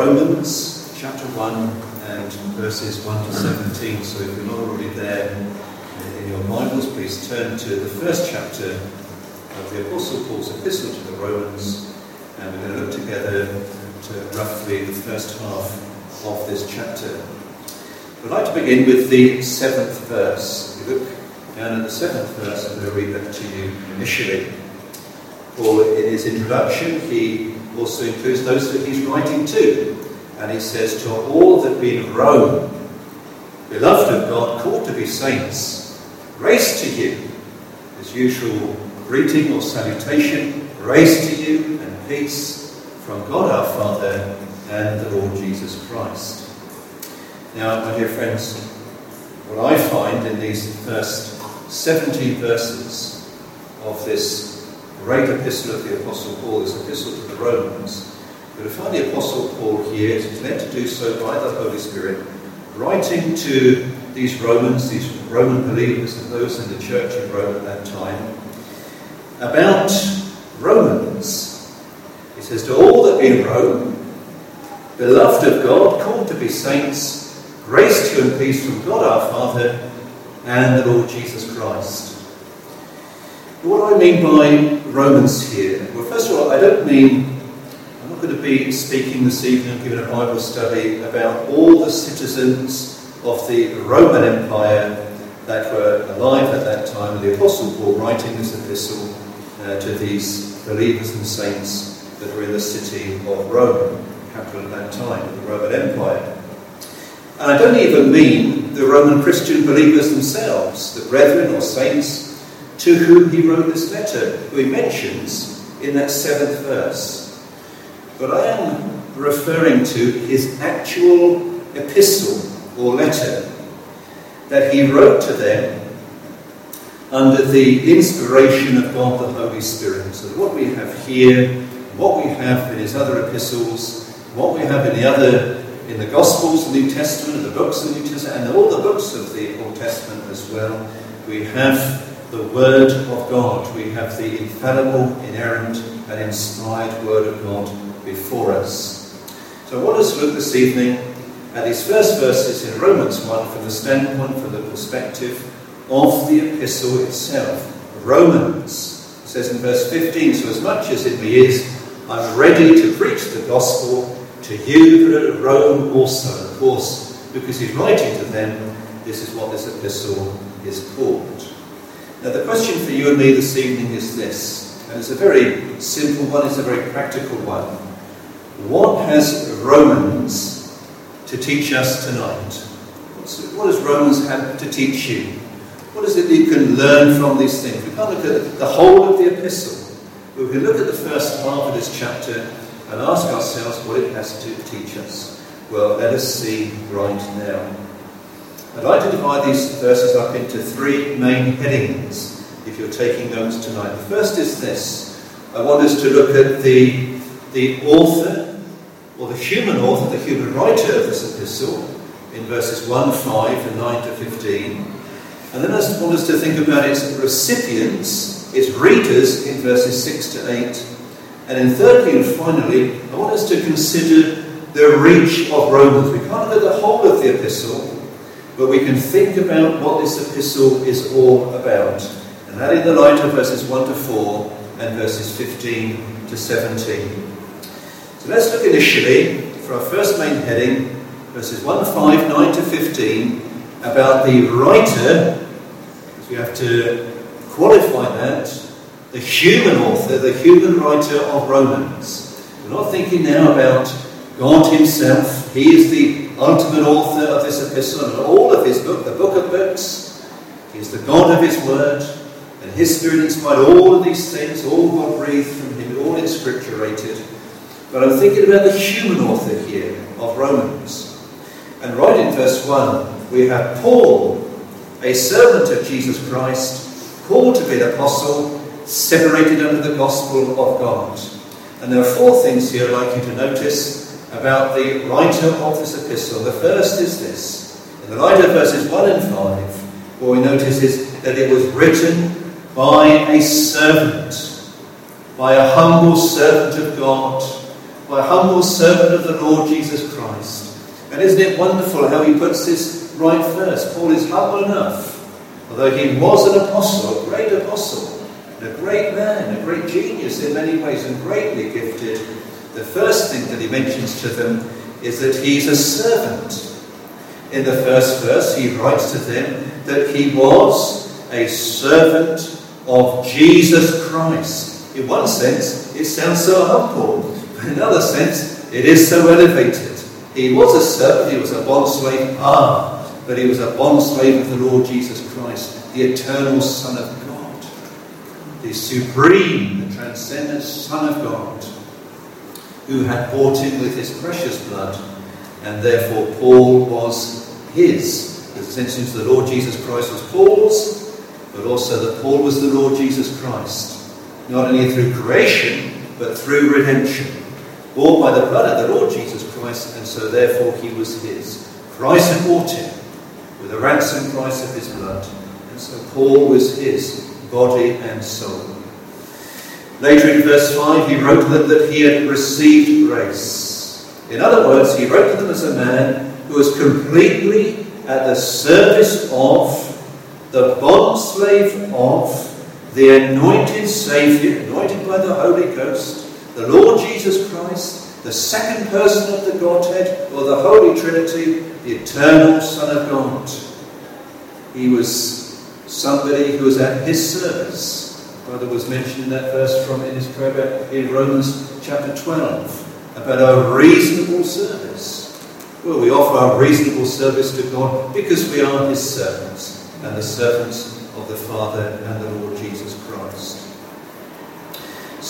Romans chapter 1 and verses 1 to 17. So if you're not already there in your Bibles, please turn to the first chapter of the Apostle Paul's epistle to the Romans, and we're going to look together at uh, roughly the first half of this chapter. I'd like to begin with the seventh verse. If you look down at the seventh verse, I'm going to read that to you initially. For in his introduction, he also includes those that he's writing to. And he says, To all that be in Rome, beloved of God, called to be saints, grace to you. As usual, greeting or salutation, grace to you and peace from God our Father and the Lord Jesus Christ. Now, my dear friends, what I find in these first 17 verses of this great epistle of the Apostle Paul, this epistle to the Romans, but if I find the Apostle Paul here is led to do so by the Holy Spirit, writing to these Romans, these Roman believers, and those in the church in Rome at that time, about Romans. He says, To all that be in Rome, beloved of God, called to be saints, grace to you and peace from God our Father and the Lord Jesus Christ. What do I mean by Romans here? Well, first of all, I don't mean, I'm not going to be speaking this evening, giving a Bible study about all the citizens of the Roman Empire that were alive at that time, the Apostle Paul writing this epistle uh, to these believers and saints that were in the city of Rome, capital at that time, the Roman Empire. And I don't even mean the Roman Christian believers themselves, the brethren or saints to whom he wrote this letter, who he mentions in that seventh verse. But I am referring to his actual epistle or letter that he wrote to them under the inspiration of God the Holy Spirit. So what we have here, what we have in his other epistles, what we have in the other in the Gospels, the New Testament, the books of the New Testament, and all the books of the Old Testament as well, we have the Word of God. We have the infallible, inerrant, and inspired Word of God before us. So I want us to look this evening at these first verses in Romans 1 from the standpoint, from the perspective of the epistle itself. Romans says in verse 15, So as much as in me is, I'm ready to preach the gospel to you that are at Rome also. Of course, because he's writing to them, this is what this epistle is called. Now, the question for you and me this evening is this, and it's a very simple one, it's a very practical one. What has Romans to teach us tonight? What's, what does Romans have to teach you? What is it that you can learn from these things? We can't look at the whole of the epistle, but we can look at the first half of this chapter and ask ourselves what it has to teach us. Well, let us see right now. I'd like to divide these verses up into three main headings if you're taking notes tonight. The first is this I want us to look at the, the author, or the human author, the human writer of this epistle, in verses 1, 5, and 9 to 15. And then I want us to think about its recipients, its readers, in verses 6 to 8. And then, thirdly and finally, I want us to consider the reach of Romans. We can't look at the whole of the epistle, but we can think about what this epistle is all about. And that in the light of verses 1 to 4 and verses 15 to 17. So let's look initially, for our first main heading, verses 1, 5, 9 to 15, about the writer, because we have to qualify that, the human author, the human writer of Romans. We're not thinking now about God Himself. He is the ultimate author of this epistle and all of his book, the book of books. He is the God of his word, and his spirit inspired all of these things, all God breathed from him, all inscripturated. But I'm thinking about the human author here of Romans. And right in verse 1, we have Paul, a servant of Jesus Christ, called to be an apostle, separated under the gospel of God. And there are four things here I'd like you to notice about the writer of this epistle. The first is this. In the light of verses 1 and 5, what we notice is that it was written by a servant, by a humble servant of God, by a humble servant of the Lord Jesus Christ. And isn't it wonderful how he puts this right first? Paul is humble enough, although he was an apostle, a great apostle, a great man, a great genius in many ways, and greatly gifted. The first thing that he mentions to them is that he's a servant. In the first verse, he writes to them that he was a servant of Jesus Christ. In one sense, it sounds so humble, another sense, it is so elevated. He was a servant, he was a bondslave, ah, but he was a bondslave of the Lord Jesus Christ, the eternal Son of God, the supreme, the transcendent Son of God, who had bought him with his precious blood, and therefore Paul was his. The sense into the Lord Jesus Christ was Paul's, but also that Paul was the Lord Jesus Christ, not only through creation, but through redemption. Bought by the blood of the Lord Jesus Christ, and so therefore he was his. Christ had bought him with a ransom price of his blood, and so Paul was his body and soul. Later in verse 5, he wrote them that he had received grace. In other words, he wrote to them as a man who was completely at the service of the bondslave of the anointed Saviour, anointed by the Holy Ghost, the Lord Jesus Christ, the second person of the Godhead, or the Holy Trinity, the eternal Son of God. He was somebody who was at his service. Brother was mentioned in that verse from in his prayer in Romans chapter 12 about a reasonable service. Well, we offer our reasonable service to God because we are his servants and the servants of the Father and the Lord.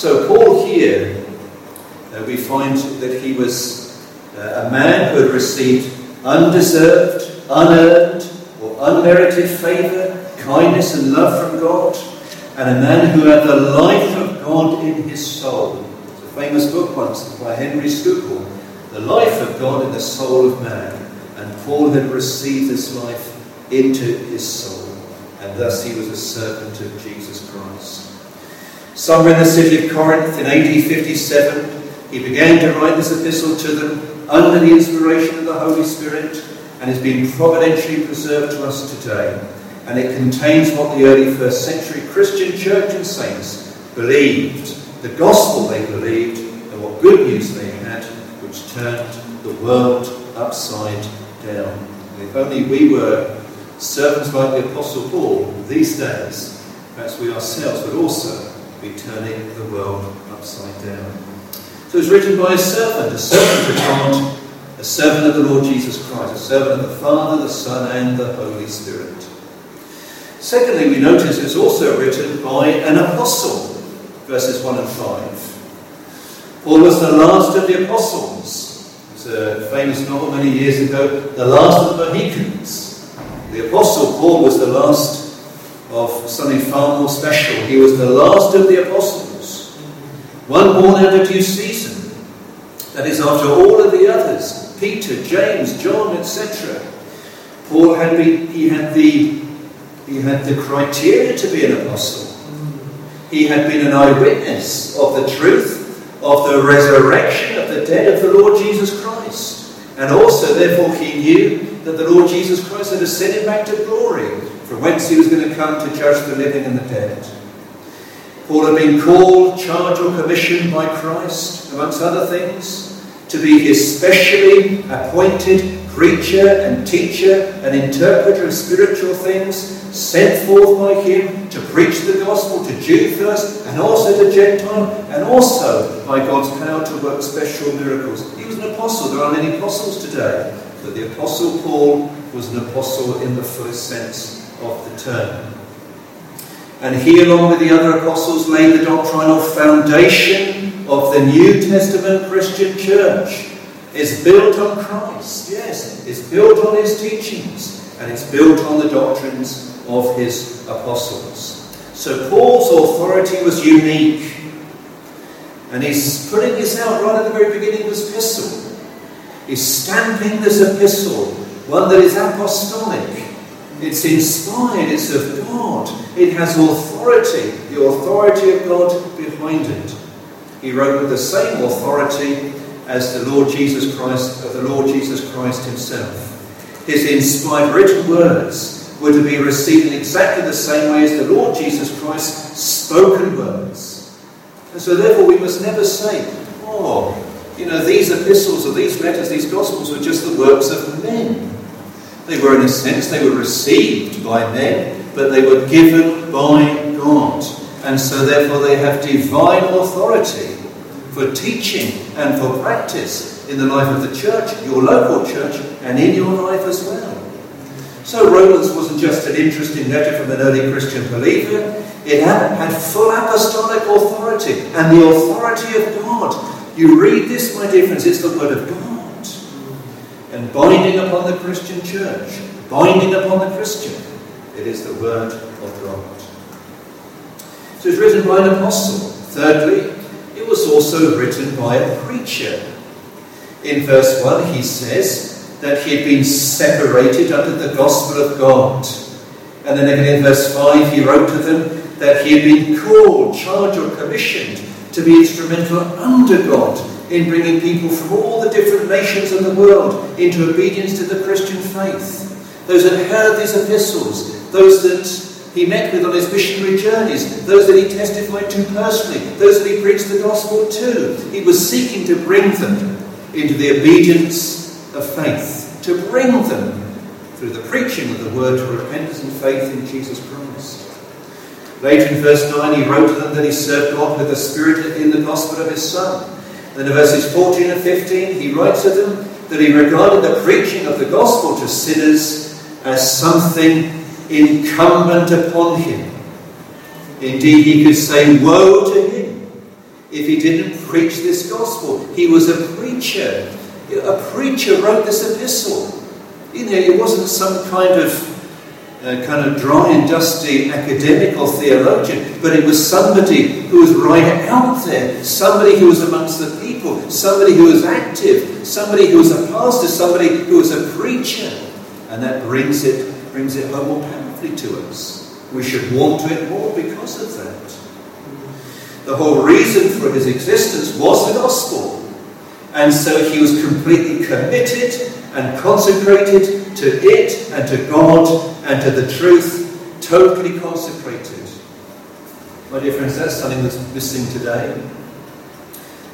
So, Paul here, uh, we find that he was uh, a man who had received undeserved, unearned, or unmerited favour, kindness, and love from God, and a man who had the life of God in his soul. It's a famous book once by Henry Scougal, The Life of God in the Soul of Man. And Paul had received this life into his soul, and thus he was a servant of Jesus Christ. Somewhere in the city of Corinth in AD 57, he began to write this epistle to them under the inspiration of the Holy Spirit and has been providentially preserved to us today. And it contains what the early first century Christian church and saints believed, the gospel they believed, and what good news they had, which turned the world upside down. And if only we were servants like the Apostle Paul these days, perhaps we ourselves would also be turning the world upside down. So it's written by a servant, a servant of God, a servant of the Lord Jesus Christ, a servant of the Father, the Son, and the Holy Spirit. Secondly, we notice it's also written by an apostle, verses 1 and 5. Paul was the last of the apostles. It's a famous novel many years ago, The Last of the Mohicans. The apostle Paul was the last of something far more special. He was the last of the apostles, one born out of due season. That is, after all of the others, Peter, James, John, etc. Paul had been, he had the he had the criteria to be an apostle. He had been an eyewitness of the truth of the resurrection of the dead of the Lord Jesus Christ. And also, therefore, he knew that the Lord Jesus Christ had ascended back to glory, from whence he was going to come to judge the living and the dead. Paul had been called, charged, or commissioned by Christ, amongst other things, to be his specially appointed preacher and teacher and interpreter of spiritual things, sent forth by him to preach the gospel to Jew first and also to Gentile, and also by God's power to work special miracles. He was an apostle. There are many apostles today, but the apostle Paul was an apostle in the first sense of the term. And he, along with the other apostles, laid the doctrinal foundation of the New Testament Christian church. It's built on Christ, yes. It's built on his teachings, and it's built on the doctrines of his apostles. So Paul's authority was unique. And he's putting this out right at the very beginning of his epistle. He's stamping this epistle, one that is apostolic, It's inspired, it's of God. It has authority, the authority of God behind it. He wrote with the same authority as the Lord Jesus Christ, of the Lord Jesus Christ himself. His inspired written words were to be received in exactly the same way as the Lord Jesus Christ's spoken words. And so therefore we must never say, oh, you know, these epistles or these letters, these gospels were just the works of men. They were, in a sense, they were received by men, but they were given by God. And so, therefore, they have divine authority for teaching and for practice in the life of the church, your local church, and in your life as well. So, Romans wasn't just an interesting letter from an early Christian believer, it had, had full apostolic authority and the authority of God. You read this, my dear friends, it's the Word of God and binding upon the Christian church, binding upon the Christian. It is the Word of God. So it's written by an apostle. Thirdly, it was also written by a preacher. In verse 1, he says that he had been separated under the gospel of God. And then again in verse 5, he wrote to them that he had been called, charged, or commissioned to be instrumental under God in bringing people from all the different nations of the world into obedience to the Christian faith. Those that heard these epistles, those that he met with on his missionary journeys, those that he testified to personally, those that he preached the gospel to. He was seeking to bring them into the obedience of faith, to bring them through the preaching of the word to repentance and faith in Jesus Christ. Later in verse 9, he wrote to them that he served God with the Spirit in the gospel of his Son then in verses 14 and 15, he writes to them that he regarded the preaching of the gospel to sinners as something incumbent upon him. Indeed, he could say, Woe to him if he didn't preach this gospel. He was a preacher. A preacher wrote this epistle. You know, it wasn't some kind of a kind of dry and dusty academical theologian, but it was somebody who was right out there, somebody who was amongst the people, somebody who was active, somebody who was a pastor, somebody who was a preacher. And that brings it, brings it home more powerfully to us. We should warm to it more because of that. The whole reason for his existence was the gospel. And so he was completely committed and consecrated to it and to God and to the truth, totally consecrated. My dear friends, that's something that's missing today.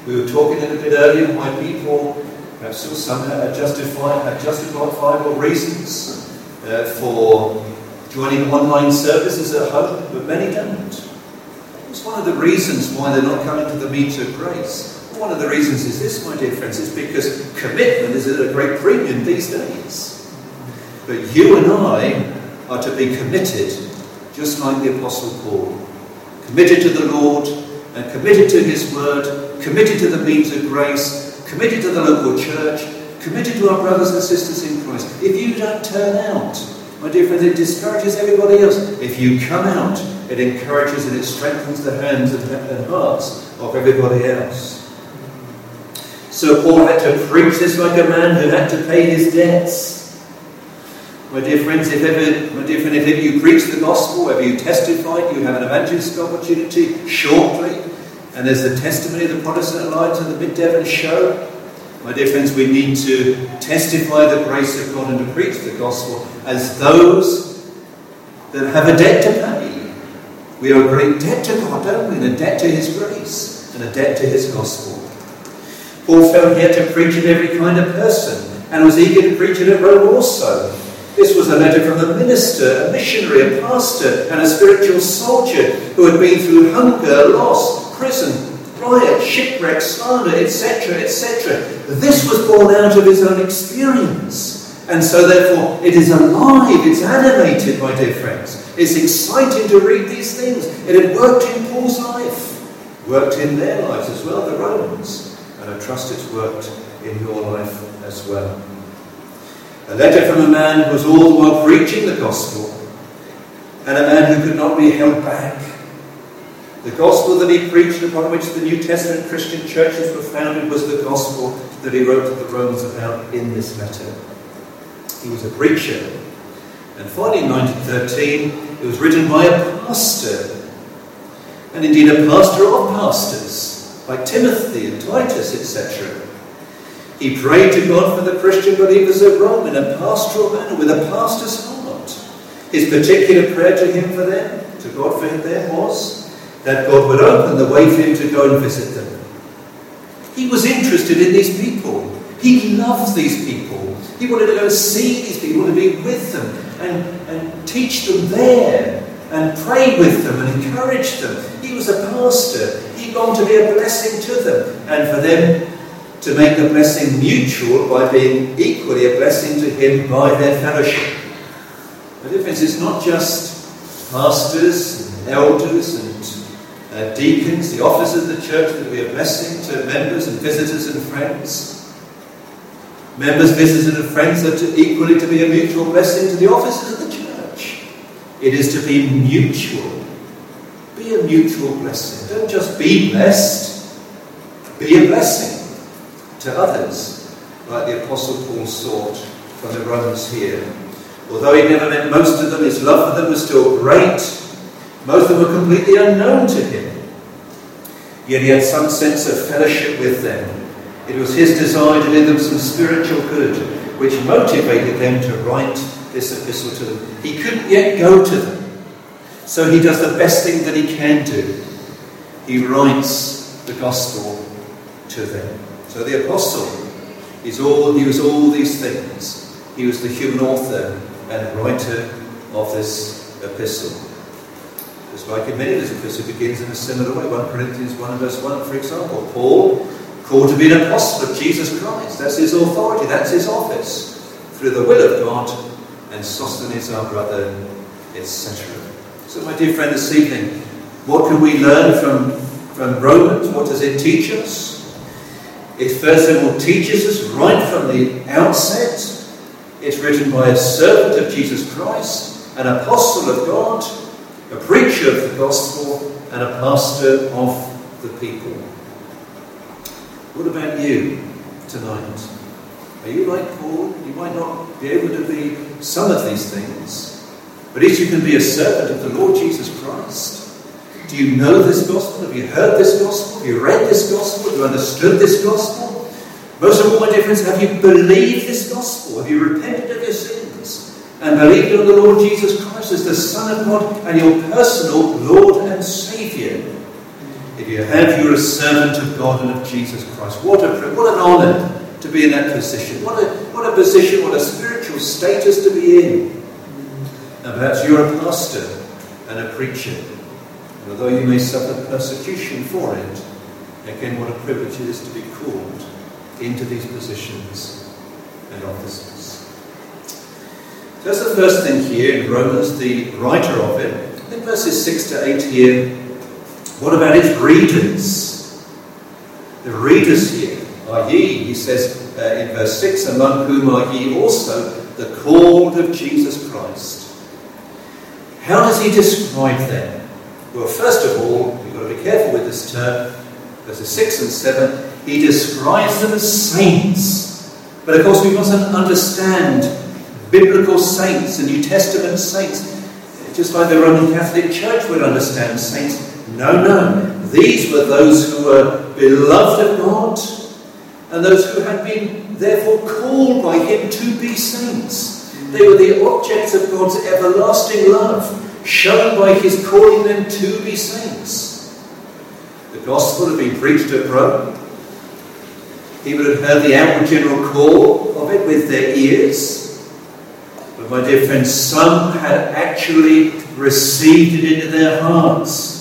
We were talking a little bit earlier why people, perhaps still some, have justified, have justifiable reasons uh, for joining online services at home, but many don't. It's one of the reasons why they're not coming to the meet of grace. One of the reasons is this, my dear friends, is because commitment is at a great premium these days. But you and I are to be committed, just like the Apostle Paul. Committed to the Lord and committed to His Word, committed to the means of grace, committed to the local church, committed to our brothers and sisters in Christ. If you don't turn out, my dear friends, it discourages everybody else. If you come out, it encourages and it strengthens the hands and hearts of everybody else. So Paul had to preach this like a man who had to pay his debts. My dear friends, if ever, my dear friend, if ever you preach the gospel, ever you testify, you have an evangelistic opportunity shortly, and there's the testimony of the Protestant Alliance and the Mid Devon show. My dear friends, we need to testify the grace of God and to preach the gospel as those that have a debt to pay. We are a great debt to God, don't we? And a debt to His grace and a debt to His gospel. Paul felt he had to preach at every kind of person and was eager to preach it at Rome also. This was a letter from a minister, a missionary, a pastor, and a spiritual soldier who had been through hunger, loss, prison, riot, shipwreck, slander, etc., etc. This was born out of his own experience. And so, therefore, it is alive, it's animated, my dear friends. It's exciting to read these things. It had worked in Paul's life, worked in their lives as well, the Romans. And I trust it's worked in your life as well. A letter from a man who was all the while preaching the gospel, and a man who could not be held back. The gospel that he preached, upon which the New Testament Christian churches were founded, was the gospel that he wrote to the Romans about in this letter. He was a preacher, And finally, in 1913, it was written by a pastor, and indeed a pastor of pastors, like Timothy and Titus, etc. He prayed to God for the Christian believers of Rome in a pastoral manner, with a pastor's heart. His particular prayer to him for them, to God for them, was that God would open the way for him to go and visit them. He was interested in these people. He loved these people. He wanted to go and see these people, to be with them and, and teach them there and pray with them and encourage them. He was a pastor. He longed to be a blessing to them and for them to make the blessing mutual by being equally a blessing to him by their fellowship. The difference is not just pastors and elders and uh, deacons, the officers of the church that be a blessing to members and visitors and friends. Members, visitors, and friends are to, equally to be a mutual blessing to the officers of the church. It is to be mutual. Be a mutual blessing. Don't just be blessed, be a blessing to others, like the Apostle Paul sought from the Romans here. Although he never met most of them, his love for them was still great. Most of them were completely unknown to him. Yet he had some sense of fellowship with them. It was his desire to do them some spiritual good, which motivated them to write this epistle to them. He couldn't yet go to them, so he does the best thing that he can do. He writes the gospel to them. So the apostle is all, he was all these things. He was the human author and writer of this epistle. Just like in many of his epistles, it begins in a similar way. 1 Corinthians 1 verse 1, for example. Paul, called to be an apostle of Jesus Christ. That's his authority, that's his office. Through the will of God, and Sosthenes our brother, etc. So, my dear friend, this evening, what can we learn from, from Romans? What does it teach us? It first of all teaches us right from the outset. It's written by a servant of Jesus Christ, an apostle of God, a preacher of the gospel, and a pastor of the people. What about you tonight? Are you like Paul? You might not be able to be some of these things, but if you can be a servant of the Lord Jesus Christ. Do you know this gospel? Have you heard this gospel? Have you read this gospel? Have you understood this gospel? Most of all, my friends, have you believed this gospel? Have you repented of your sins and believed on the Lord Jesus Christ as the Son of God and your personal Lord and Saviour? If you have, you're a servant of God and of Jesus Christ. What, a, what an honour to be in that position. What a, what a position, what a spiritual status to be in. And perhaps you're a pastor and a preacher. And although you may suffer persecution for it, again, what a privilege it is to be called into these positions and offices. So that's the first thing here in Romans, the writer of it. In verses 6 to 8 here, what about its readers? The readers here are ye, he says uh, in verse 6, among whom are ye also the called of Jesus Christ. How does he describe them? Well, first of all, we've got to be careful with this term. Verses 6 and 7, he describes them as saints. But of course, we mustn't understand biblical saints and New Testament saints, just like the Roman Catholic Church would understand saints. No, no. These were those who were beloved of God and those who had been therefore called by Him to be saints. They were the objects of God's everlasting love shown by his calling them to be saints. The gospel had been preached at Rome. He would have heard the outward general call of it with their ears. But my dear friends, some had actually received it into their hearts.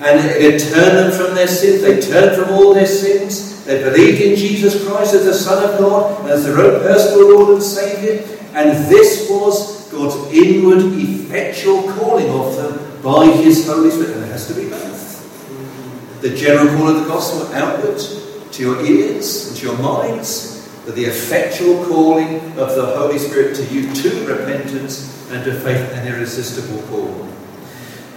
And it turned them from their sins. They turned from all their sins. They believed in Jesus Christ as the Son of God, as their own personal Lord and Saviour. And this was God's inward, effectual calling of them by His Holy Spirit. And it has to be both. The general call of the gospel outward to your ears and to your minds, but the effectual calling of the Holy Spirit to you to repentance and to faith, an irresistible call.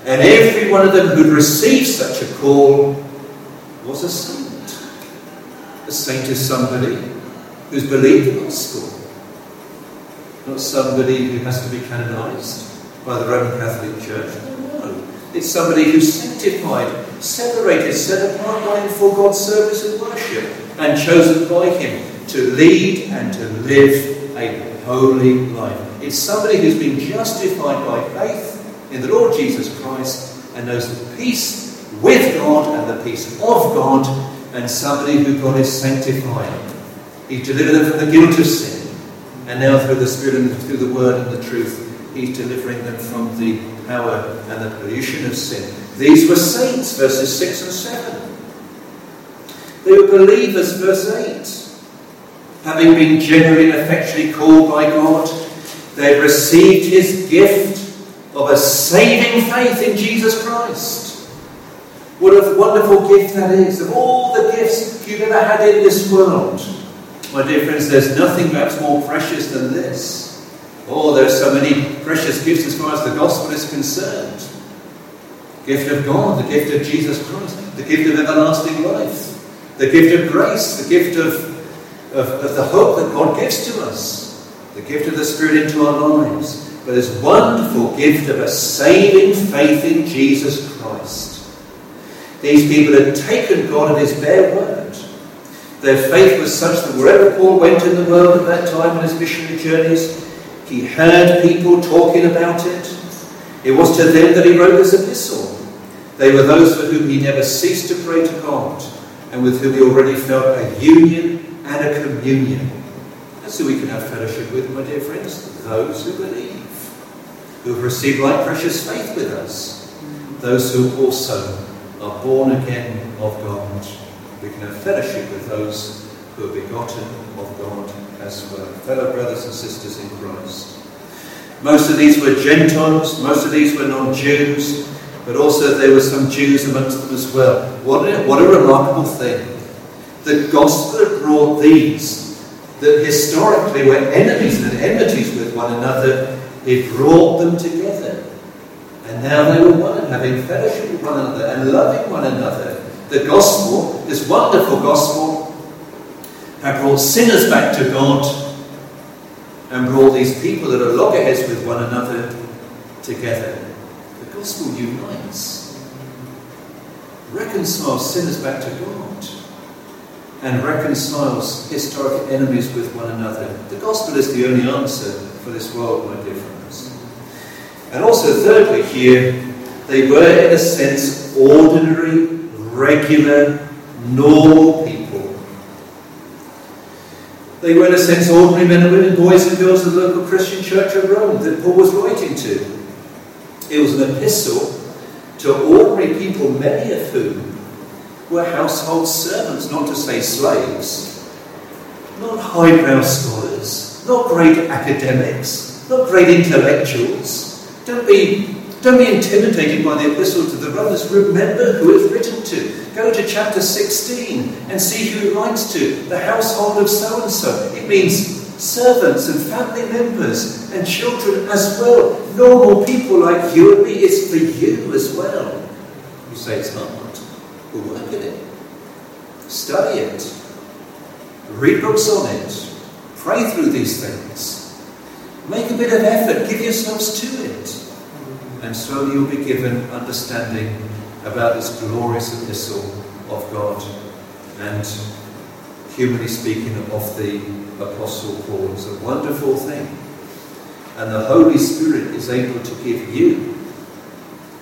And every one of them who'd received such a call was a saint. A saint is somebody who's believed the gospel not somebody who has to be canonized by the Roman Catholic Church. No, it's somebody who's sanctified, separated, set apart by Him for God's service and worship, and chosen by Him to lead and to live a holy life. It's somebody who's been justified by faith in the Lord Jesus Christ and knows the peace with God and the peace of God, and somebody who God is sanctifying. He delivered them from the guilt of sin, and now through the Spirit and through the Word and the truth, He's delivering them from the power and the pollution of sin. These were saints, verses 6 and 7. They were believers, verse 8. Having been generally and effectually called by God, they received His gift of a saving faith in Jesus Christ. What a wonderful gift that is. Of all the gifts you've ever had in this world, my dear friends, there's nothing perhaps more precious than this. Oh, there are so many precious gifts as far as the gospel is concerned. The gift of God, the gift of Jesus Christ, the gift of everlasting life, the gift of grace, the gift of, of, of the hope that God gives to us, the gift of the Spirit into our lives but this wonderful gift of a saving faith in Jesus Christ. These people had taken God at his bare word. Their faith was such that wherever Paul went in the world at that time on his missionary journeys, he heard people talking about it. It was to them that he wrote this epistle. They were those for whom he never ceased to pray to God and with whom he already felt a union and a communion. That's who we can have fellowship with, my dear friends, those who believe who have received like precious faith with us, those who also are born again of God. We can have fellowship with those who are begotten of God as well, fellow brothers and sisters in Christ. Most of these were Gentiles, most of these were non Jews, but also there were some Jews amongst them as well. What a, what a remarkable thing. The gospel brought these that historically were enemies and enmities with one another it brought them together. And now they were one, having fellowship with one another and loving one another. The gospel, this wonderful gospel, had brought sinners back to God and brought these people that are loggerheads with one another together. The gospel unites, reconciles sinners back to God, and reconciles historic enemies with one another. The gospel is the only answer for this world, my dear friends. And also, thirdly, here, they were, in a sense, ordinary, regular, normal people. They were, in a sense, ordinary men and women, boys and girls of the local Christian church of Rome that Paul was writing to. It was an epistle to ordinary people, many of whom were household servants, not to say slaves, not highbrow scholars, not great academics, not great intellectuals don't be, don't be intimidated by the epistle to the Romans. Remember who it's written to. Go to chapter 16 and see who it writes to. The household of so and so. It means servants and family members and children as well. Normal people like you and me. It's for you as well. You say it's hard. We'll work at it. Study it. Read books on it. Pray through these things. Make a bit of effort, give yourselves to it. And slowly you'll be given understanding about this glorious epistle of God and, humanly speaking, of the Apostle Paul. It's a wonderful thing. And the Holy Spirit is able to give you,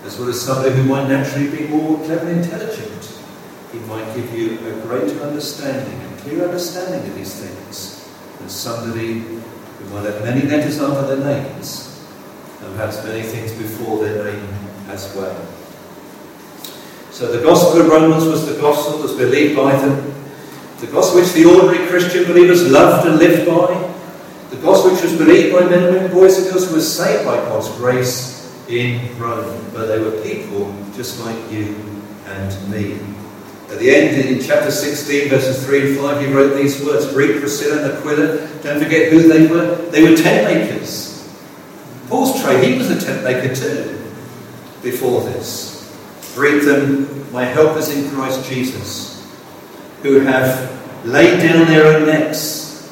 as well as somebody who might naturally be more clever and intelligent, he might give you a greater understanding, a clear understanding of these things than somebody who might have many letters after their names, and perhaps many things before their name as well. So the gospel of Romans was the gospel that was believed by them, the gospel which the ordinary Christian believers loved and lived by, the gospel which was believed by men and women, boys and girls who were saved by God's grace in Rome. But they were people just like you and me. At the end, in chapter 16, verses 3 and 5, he wrote these words Greet Priscilla and Aquila. Don't forget who they were. They were tent makers. Paul's trade, he was a tent maker too before this. Greet them, my helpers in Christ Jesus, who have laid down their own necks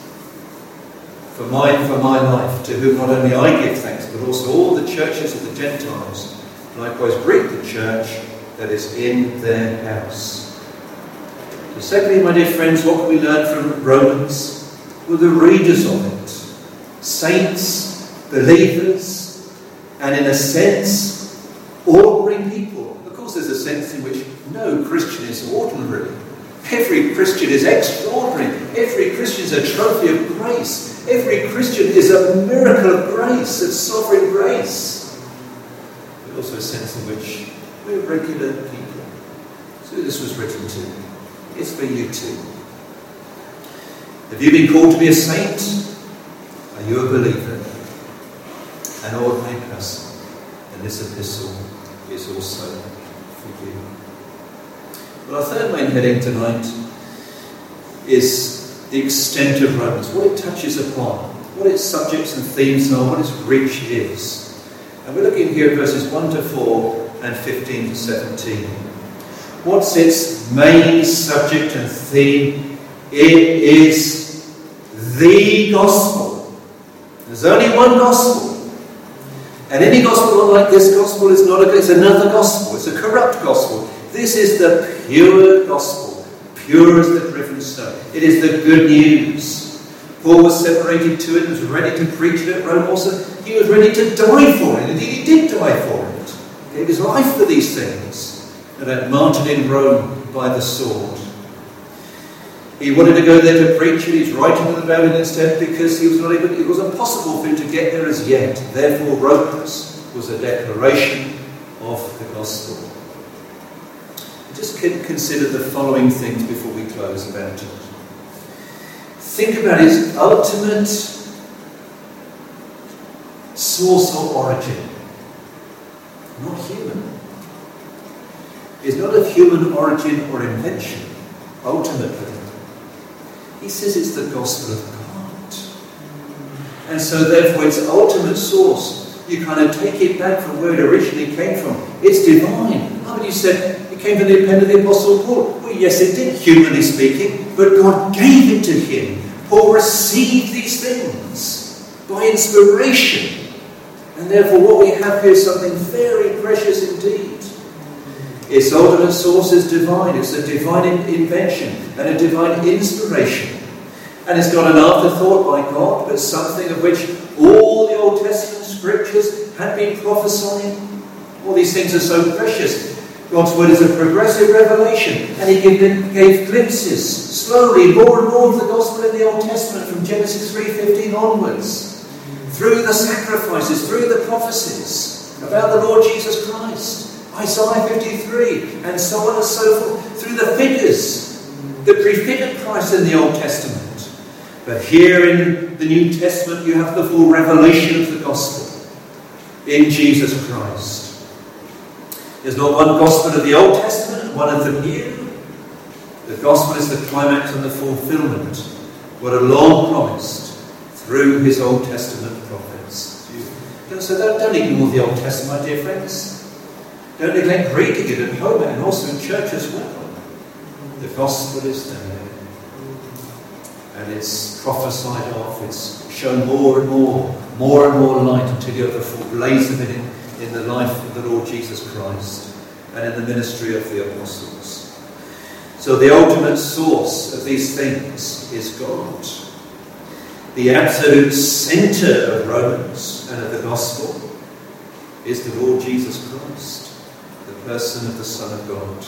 for my, for my life, to whom not only I give thanks, but also all the churches of the Gentiles likewise greet the church that is in their house. So secondly, my dear friends, what can we learn from Romans? Well, the readers of it, saints, believers, and in a sense, ordinary people. Of course, there's a sense in which no Christian is ordinary. Every Christian is extraordinary. Every Christian is a trophy of grace. Every Christian is a miracle of grace, of sovereign grace. But also a sense in which we're regular people. So this was written to. It's for you too. Have you been called to be a saint? Are you a believer? An ordinary person? And this epistle is also for you. Well, our third main heading tonight is the extent of Romans, what it touches upon, what its subjects and themes are, what its reach is. And we're looking here at verses 1 to 4 and 15 to 17. What's its main subject and theme? It is the gospel. There's only one gospel. And any gospel like this gospel is not a, it's another gospel. It's a corrupt gospel. This is the pure gospel, pure as the driven stone. It is the good news. Paul was separated to it, was ready to preach it at Rome also. He was ready to die for it. Indeed, he did die for it. He gave his life for these things. And had martyred in Rome by the sword. He wanted to go there to preach it. He's writing the it instead because he was not able, it was impossible for him to get there as yet. Therefore, Romans was a declaration of the gospel. Just consider the following things before we close about it. Think about its ultimate source or origin. Not human. It's not of human origin or invention, ultimately. He says it's the gospel of God. And so, therefore, its ultimate source, you kind of take it back from where it originally came from. It's divine. Oh, but you said it came from the pen of the Apostle Paul. Well, yes, it did, humanly speaking, but God gave it to him. Paul received these things by inspiration. And therefore, what we have here is something very precious indeed. Its ultimate source is divine. It's a divine invention and a divine inspiration. And it's got an afterthought by God, but something of which all the Old Testament scriptures had been prophesying. All these things are so precious. God's word is a progressive revelation, and He gave, gave glimpses slowly, more and more of the gospel in the Old Testament from Genesis 3:15 onwards, through the sacrifices, through the prophecies about the Lord Jesus Christ. Isaiah 53, and so on and so forth, through the figures that prefigured Christ in the Old Testament. But here in the New Testament, you have the full revelation of the gospel in Jesus Christ. There's not one gospel of the Old Testament one of the New. The gospel is the climax and the fulfillment, what a long promised through his Old Testament prophets. So don't, don't ignore the Old Testament, my dear friends. Don't neglect reading it at home and also in church as well. The gospel is there. And it's prophesied of, it's shown more and more, more and more light until you have the full blaze of it in, in the life of the Lord Jesus Christ and in the ministry of the apostles. So the ultimate source of these things is God. The absolute centre of Romans and of the gospel is the Lord Jesus Christ person of the Son of God.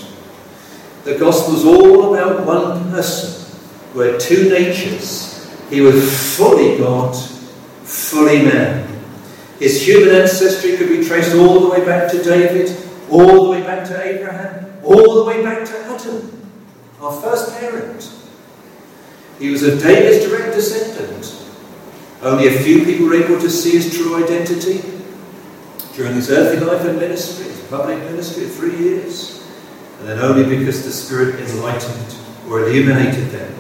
The gospel is all about one person, where two natures. He was fully God, fully man. His human ancestry could be traced all the way back to David, all the way back to Abraham, all the way back to Adam, our first parent. He was of David's direct descendant. Only a few people were able to see his true identity during his earthly life and ministry his public ministry of three years, and then only because the Spirit enlightened or illuminated them.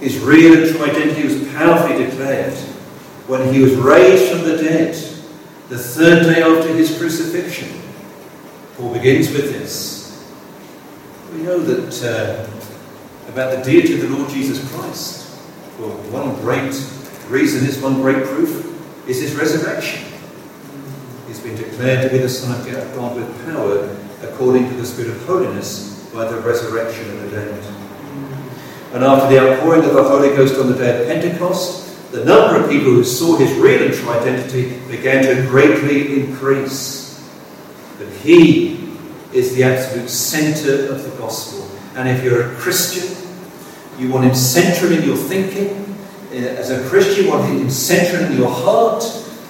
His real and true identity was powerfully declared when he was raised from the dead, the third day after his crucifixion. Paul begins with this. We know that uh, about the deity of the Lord Jesus Christ. Well, one great reason is one great proof is his resurrection. Been declared to be the Son of God with power according to the Spirit of holiness by the resurrection of the dead. And after the outpouring of the Holy Ghost on the day of Pentecost, the number of people who saw his real and true identity began to greatly increase. But he is the absolute centre of the gospel. And if you're a Christian, you want him central in your thinking. Uh, as a Christian, you want him central in your heart.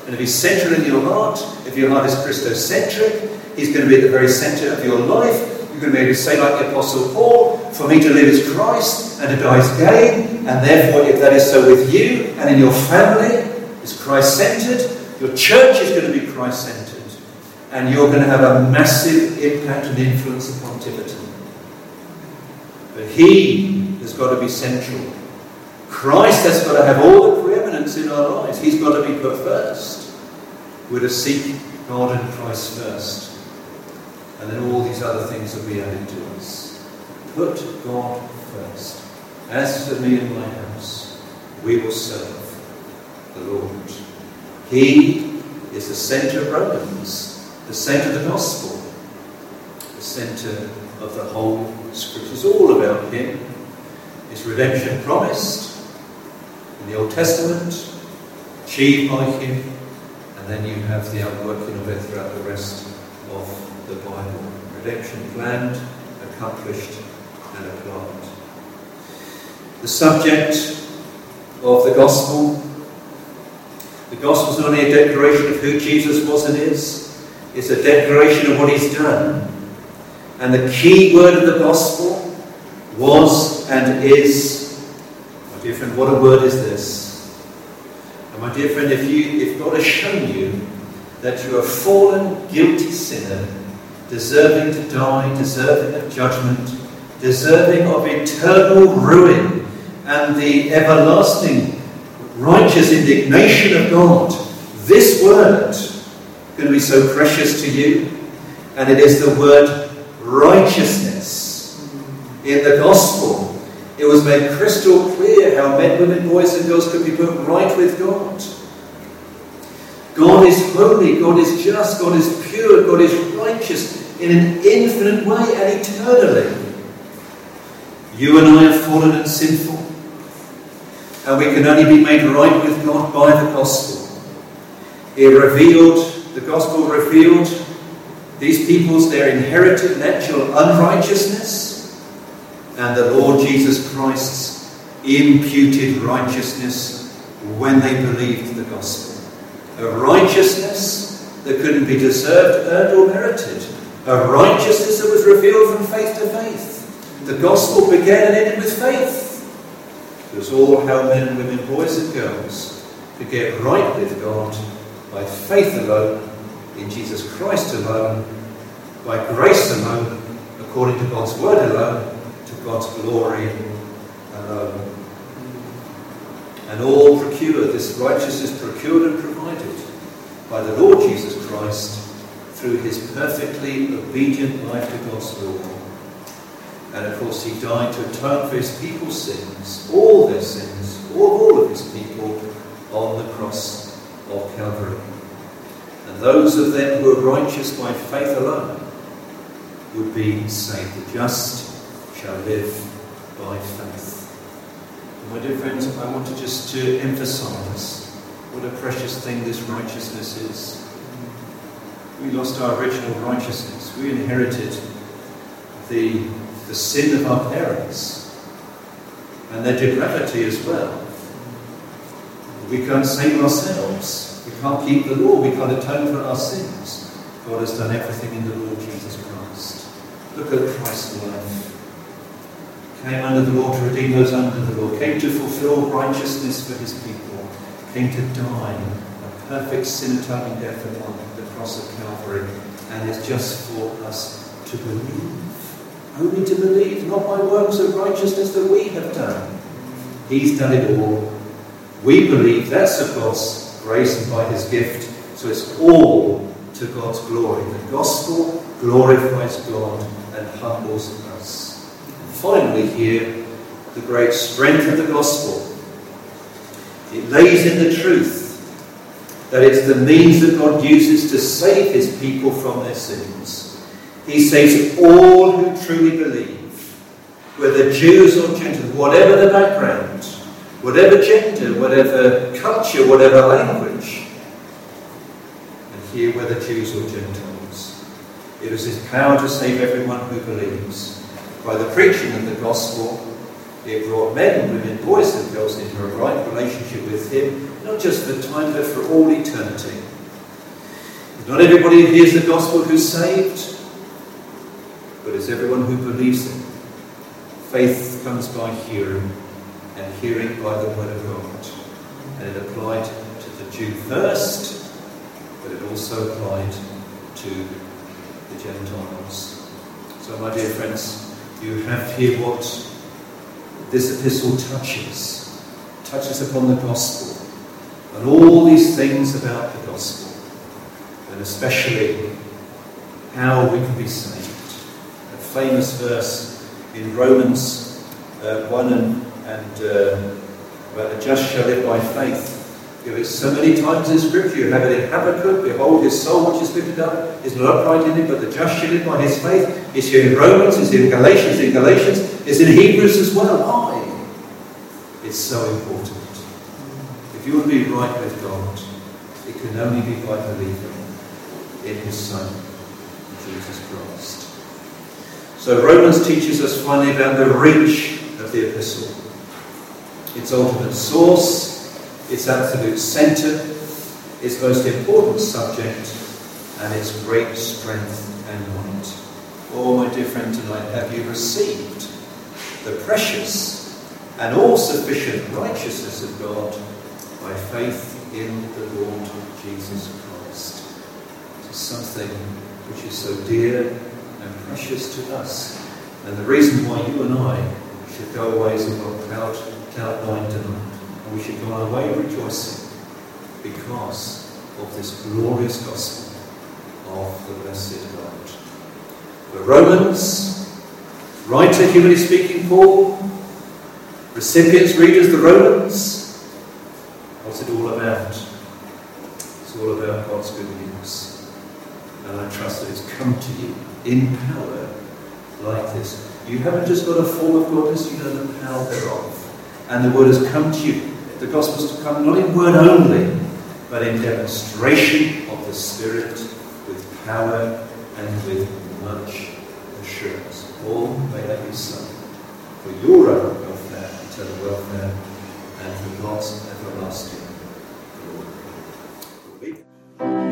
And if he's central in your heart, if your heart is Christocentric, he's going to be at the very centre of your life. You're going to be able to say, like the Apostle Paul, for me to live is Christ and to die is gain. And therefore, if that is so with you and in your family, is Christ centered. Your church is going to be Christ centered. And you're going to have a massive impact and influence upon Tiverton. But He has got to be central. Christ has got to have all the preeminence in our lives. He's got to be put first. We're to seek God and Christ first. And then all these other things will be added to us. Put God first. As for me and my house, we will serve the Lord. He is the centre of Romans, the centre of the gospel, the centre of the whole scripture. It's all about Him. His redemption promised in the Old Testament, achieved by Him, and then you have the outworking of it throughout the rest of the Bible. Redemption planned, accomplished, and applied. The subject of the gospel. The gospel is not only a declaration of who Jesus was and is, it's a declaration of what he's done. And the key word of the gospel was and is. Friend, what a word is this? And my dear friend, if you if God has shown you that you're a fallen, guilty sinner deserving to die, deserving of judgment, deserving of eternal ruin and the everlasting righteous indignation of God. This word is going to be so precious to you, and it is the word righteousness. In the gospel, it was made crystal clear how men, women, boys, and girls could be put right with God. God is holy, God is just, God is pure, God is righteous in an infinite way and eternally. You and I are fallen and sinful, and we can only be made right with God by the gospel. It revealed, the gospel revealed these people's their inherited natural unrighteousness, and the Lord Jesus Christ's imputed righteousness when they believed the gospel a righteousness that couldn't be deserved, earned, or merited, a righteousness that was revealed from faith to faith. The gospel began and ended with faith. It was all how men and women, boys and girls, could get right with God by faith alone, in Jesus Christ alone, by grace alone, according to God's word alone, God's glory alone. Um, and all procured, this righteousness procured and provided by the Lord Jesus Christ through his perfectly obedient life to God's law. And of course, he died to atone for his people's sins, all their sins, all, all of his people, on the cross of Calvary. And those of them who are righteous by faith alone would be saved. The just shall live by faith. My dear friends, I want to just to emphasize what a precious thing this righteousness is. We lost our original righteousness. We inherited the, the sin of our parents and their depravity as well. We can't save ourselves. We can't keep the law. We can't atone for our sins. God has done everything in the Lord Jesus Christ. Look at Christ's life came under the law to redeem those under the law, came to fulfill righteousness for his people, came to die a perfect sin atoning death upon the cross of Calvary, and is just for us to believe. Only to believe, not by works of righteousness that we have done. He's done it all. We believe that's of God's grace and by his gift. So it's all to God's glory. The gospel glorifies God and humbles finally, here the great strength of the gospel. It lays in the truth that it's the means that God uses to save his people from their sins. He saves all who truly believe, whether Jews or Gentiles, whatever the background, whatever gender, whatever culture, whatever language. And here, whether Jews or Gentiles. It is his power to save everyone who believes. By the preaching of the gospel, it brought men, and women, boys, and girls into a right relationship with him not just for time, but for all eternity. Not everybody who hears the gospel who's saved, but it's everyone who believes it. Faith comes by hearing, and hearing by the word of God. And it applied to the Jew first, but it also applied to the Gentiles. So, my dear friends, you have here what this epistle touches, touches upon the gospel and all these things about the gospel, and especially how we can be saved. A famous verse in Romans uh, 1 and, and uh, where the just shall live by faith. You have it so many times in Scripture. You have it in Habakkuk, behold, his soul which is lifted up is not upright in it, but the just shall live by his faith. It's here in Romans, it's in Galatians, in Galatians, it's in Hebrews as well. Why? It's so important. If you want to be right with God, it can only be by believing in His Son, Jesus Christ. So Romans teaches us finally about the reach of the epistle. Its ultimate source, its absolute centre, its most important subject, and its great strength. Oh, my dear friend, tonight, have you received the precious and all sufficient righteousness of God by faith in the Lord Jesus Christ. It is something which is so dear and precious to us. And the reason why you and I should go away as a cloud, cloud nine tonight, and we should go our way rejoicing because of this glorious gospel of the blessed God. The Romans, writer, humanly speaking, Paul, recipients, readers, the Romans, What's it all about? It's all about God's good news. And I trust that it's come to you in power like this. You haven't just got a form of godliness, you know the power thereof. And the word has come to you. The gospel's to come not in word only, but in demonstration of the Spirit with power and with much assurance. All may that be so for your own welfare, eternal welfare, and for God's everlasting glory.